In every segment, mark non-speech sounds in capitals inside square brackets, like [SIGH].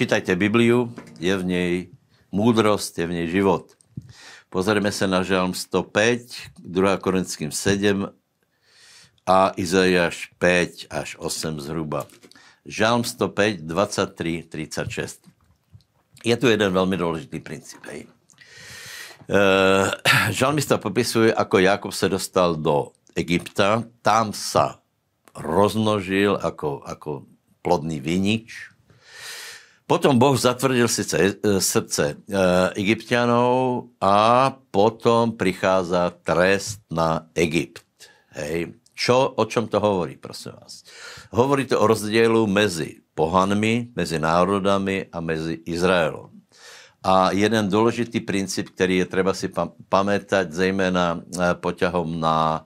Čítajte Bibliu, je v něj múdrost, je v něj život. Pozrieme se na Žalm 105, 2 Korinským 7 a Izajáš 5 až 8 zhruba. Žalm 105, 23, 36. Je tu jeden velmi důležitý princip. Hej. Uh, [CLEARS THROAT] žalmista popisuje, ako Jakob se dostal do Egypta, tam sa rozmnožil ako, ako plodný vinič. Potom Boh zatvrdil sice e, srdce e, egyptianov a potom prichází trest na Egypt. Hej. Čo, o čom to hovorí, prosím vás? Hovorí to o rozdělu mezi pohanmi, mezi národami a mezi Izraelom. A jeden důležitý princip, který je třeba si pamätať, zejména e, poťahom na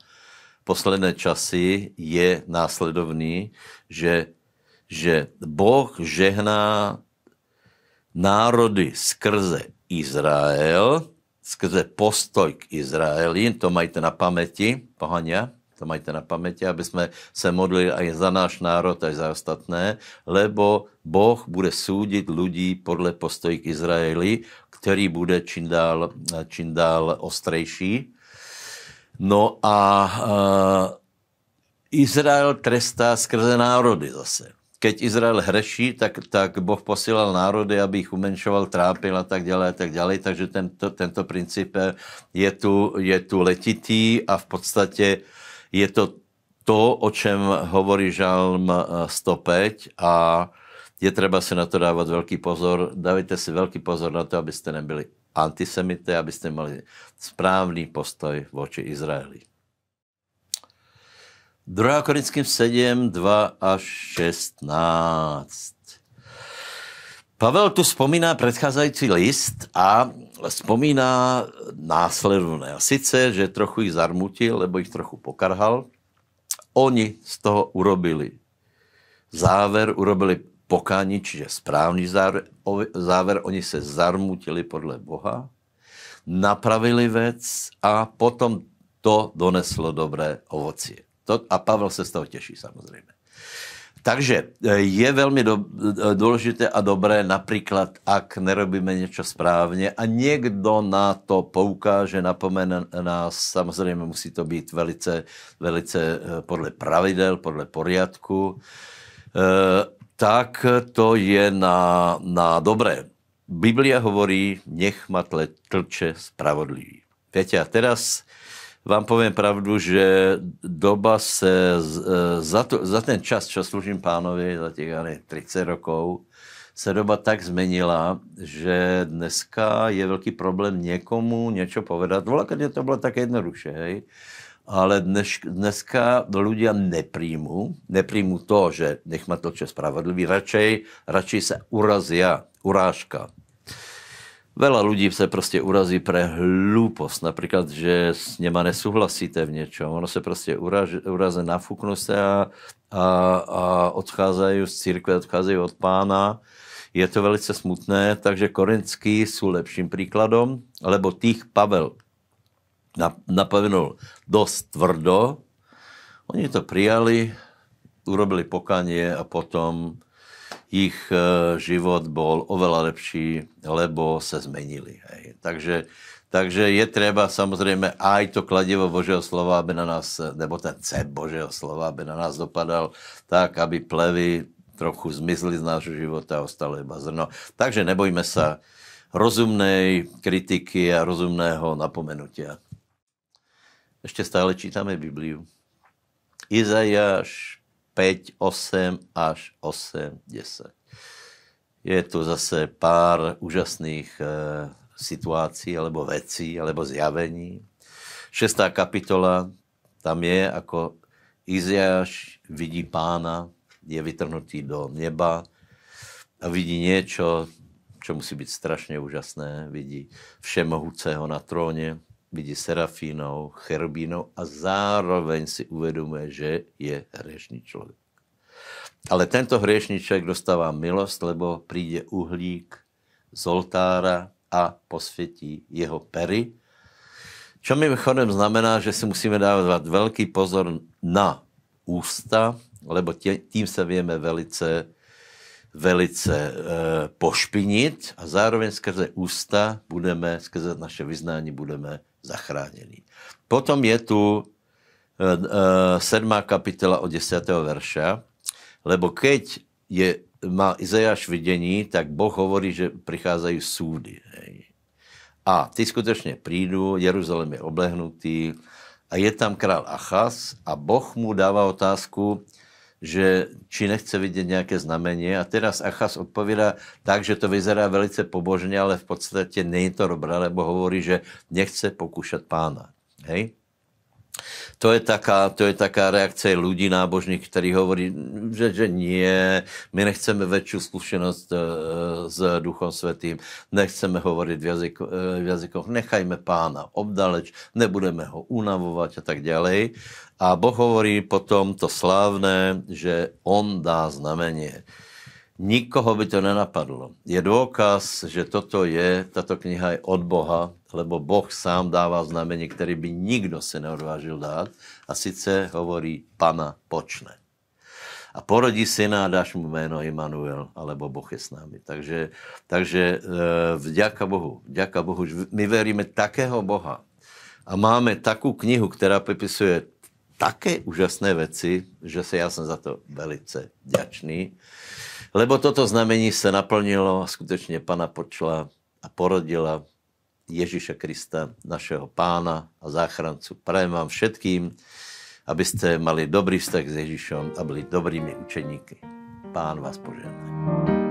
posledné časy je následovný, že, že Boh žehná národy skrze Izrael, skrze postoj k Izraeli, to majte na paměti, pohania, to majte na paměti, aby jsme se modlili aj za náš národ, aj za ostatné, lebo Boh bude soudit lidí podle postoji k Izraeli, který bude čím dál, čím dál ostrejší No a uh, Izrael trestá skrze národy zase. Keď Izrael hreší, tak, tak Boh posílal národy, aby ich umenšoval, trápil a tak dále tak dále. Takže tento, tento princip je tu, je tu letitý a v podstatě je to to, o čem hovorí Žalm 105 a je třeba si na to dávat velký pozor. Dávajte si velký pozor na to, abyste nebyli antisemité, abyste mali správný postoj voči Izraeli. 2. Korinským 7, 2 až 16. Pavel tu vzpomíná předcházející list a vzpomíná následovné. A sice, že trochu jich zarmutil, nebo jich trochu pokarhal. Oni z toho urobili záver, urobili pokání, čiže správný závěr, závěr, oni se zarmutili podle Boha, napravili věc a potom to doneslo dobré ovocie. To, a Pavel se z toho těší samozřejmě. Takže e, je velmi do, e, důležité a dobré například, ak nerobíme něco správně a někdo na to poukáže, napomene nás, samozřejmě musí to být velice, velice e, podle pravidel, podle poriadku tak to je na, na dobré. Biblia hovorí, nech ma tlče spravodlivý. Viete, a teraz vám poviem pravdu, že doba se za, to, za ten čas, čo služím pánovi, za těch 30 rokov, se doba tak zmenila, že dneska je velký problém někomu něco povedat. Vola, to bylo tak jednoduše, hej ale dnes, dneska ľudia nepríjmu, nepríjmu to, že nech ma to čo spravodlivý, radšej, radšej sa urazia, urážka. Veľa ľudí se prostě urazí pre hlúpost, například, že s něma nesouhlasíte v něčem. Ono se prostě uraž, uraze, nafuknou se a, a, a odcházají z církve, odcházají od pána. Je to velice smutné, takže korinský jsou lepším příkladem, lebo tých Pavel napomenul dost tvrdo. Oni to přijali, urobili pokanie a potom jich e, život byl oveľa lepší, lebo se zmenili. Hej. Takže, takže je třeba samozřejmě aj to kladivo Božího slova, aby na nás, nebo ten cep Božího slova, aby na nás dopadal tak, aby plevy trochu zmizly z nášho života a ostalo iba zrno. Takže nebojme se rozumnej kritiky a rozumného napomenutia. Ještě stále čítáme Bibliu. Izajáš 5, 8 až 8, 10. Je tu zase pár úžasných e, situací, alebo vecí, alebo zjavení. Šestá kapitola, tam je, ako Izajáš vidí pána, je vytrhnutý do neba a vidí něco, čo musí být strašně úžasné. Vidí všemohúceho na tróně, vidí serafínou, cherubínou a zároveň si uvědomuje, že je hřešný člověk. Ale tento hřešný člověk dostává milost, lebo přijde uhlík z oltára a posvětí jeho pery. Čo mimochodem znamená, že si musíme dávat velký pozor na ústa, lebo tím se víme velice, velice e, pošpinit a zároveň skrze ústa budeme, skrze naše vyznání budeme zachráněni. Potom je tu e, e, sedmá kapitola od 10. verša, lebo keď je, má Izajáš vidění, tak Boh hovorí, že přicházejí súdy. Hej. A ty skutečně přijdu, Jeruzalém je oblehnutý a je tam král Achaz a Boh mu dává otázku, že či nechce vidět nějaké znamení. A teraz Achaz odpovídá tak, že to vyzerá velice pobožně, ale v podstatě není to dobré, lebo hovorí, že nechce pokušat pána. Hej? To je taká, to je taká reakce lidí nábožných, kteří hovorí, že, že nie, my nechceme větší zkušenost uh, s Duchom Svatým, nechceme hovorit v, jazyko, uh, v jazykoch, nechajme pána obdaleč, nebudeme ho unavovat a tak dále. A Boh hovorí potom to slávné, že on dá znamenie. Nikoho by to nenapadlo. Je důkaz, že toto je, tato kniha je od Boha, lebo Boh sám dává znamení, který by nikdo se neodvážil dát. A sice hovorí, pana počne. A porodí syna a dáš mu jméno Immanuel, alebo Boh je s námi. Takže, takže eh, vďaka Bohu, vďaka Bohu, my veríme takého Boha a máme takovou knihu, která popisuje také úžasné věci, že se já jsem za to velice vděčný. Lebo toto znamení se naplnilo skutečně Pana počla a porodila Ježíše Krista, našeho pána a záchrancu. Prajem vám všetkým, abyste mali dobrý vztah s Ježíšem a byli dobrými učeníky. Pán vás požehná.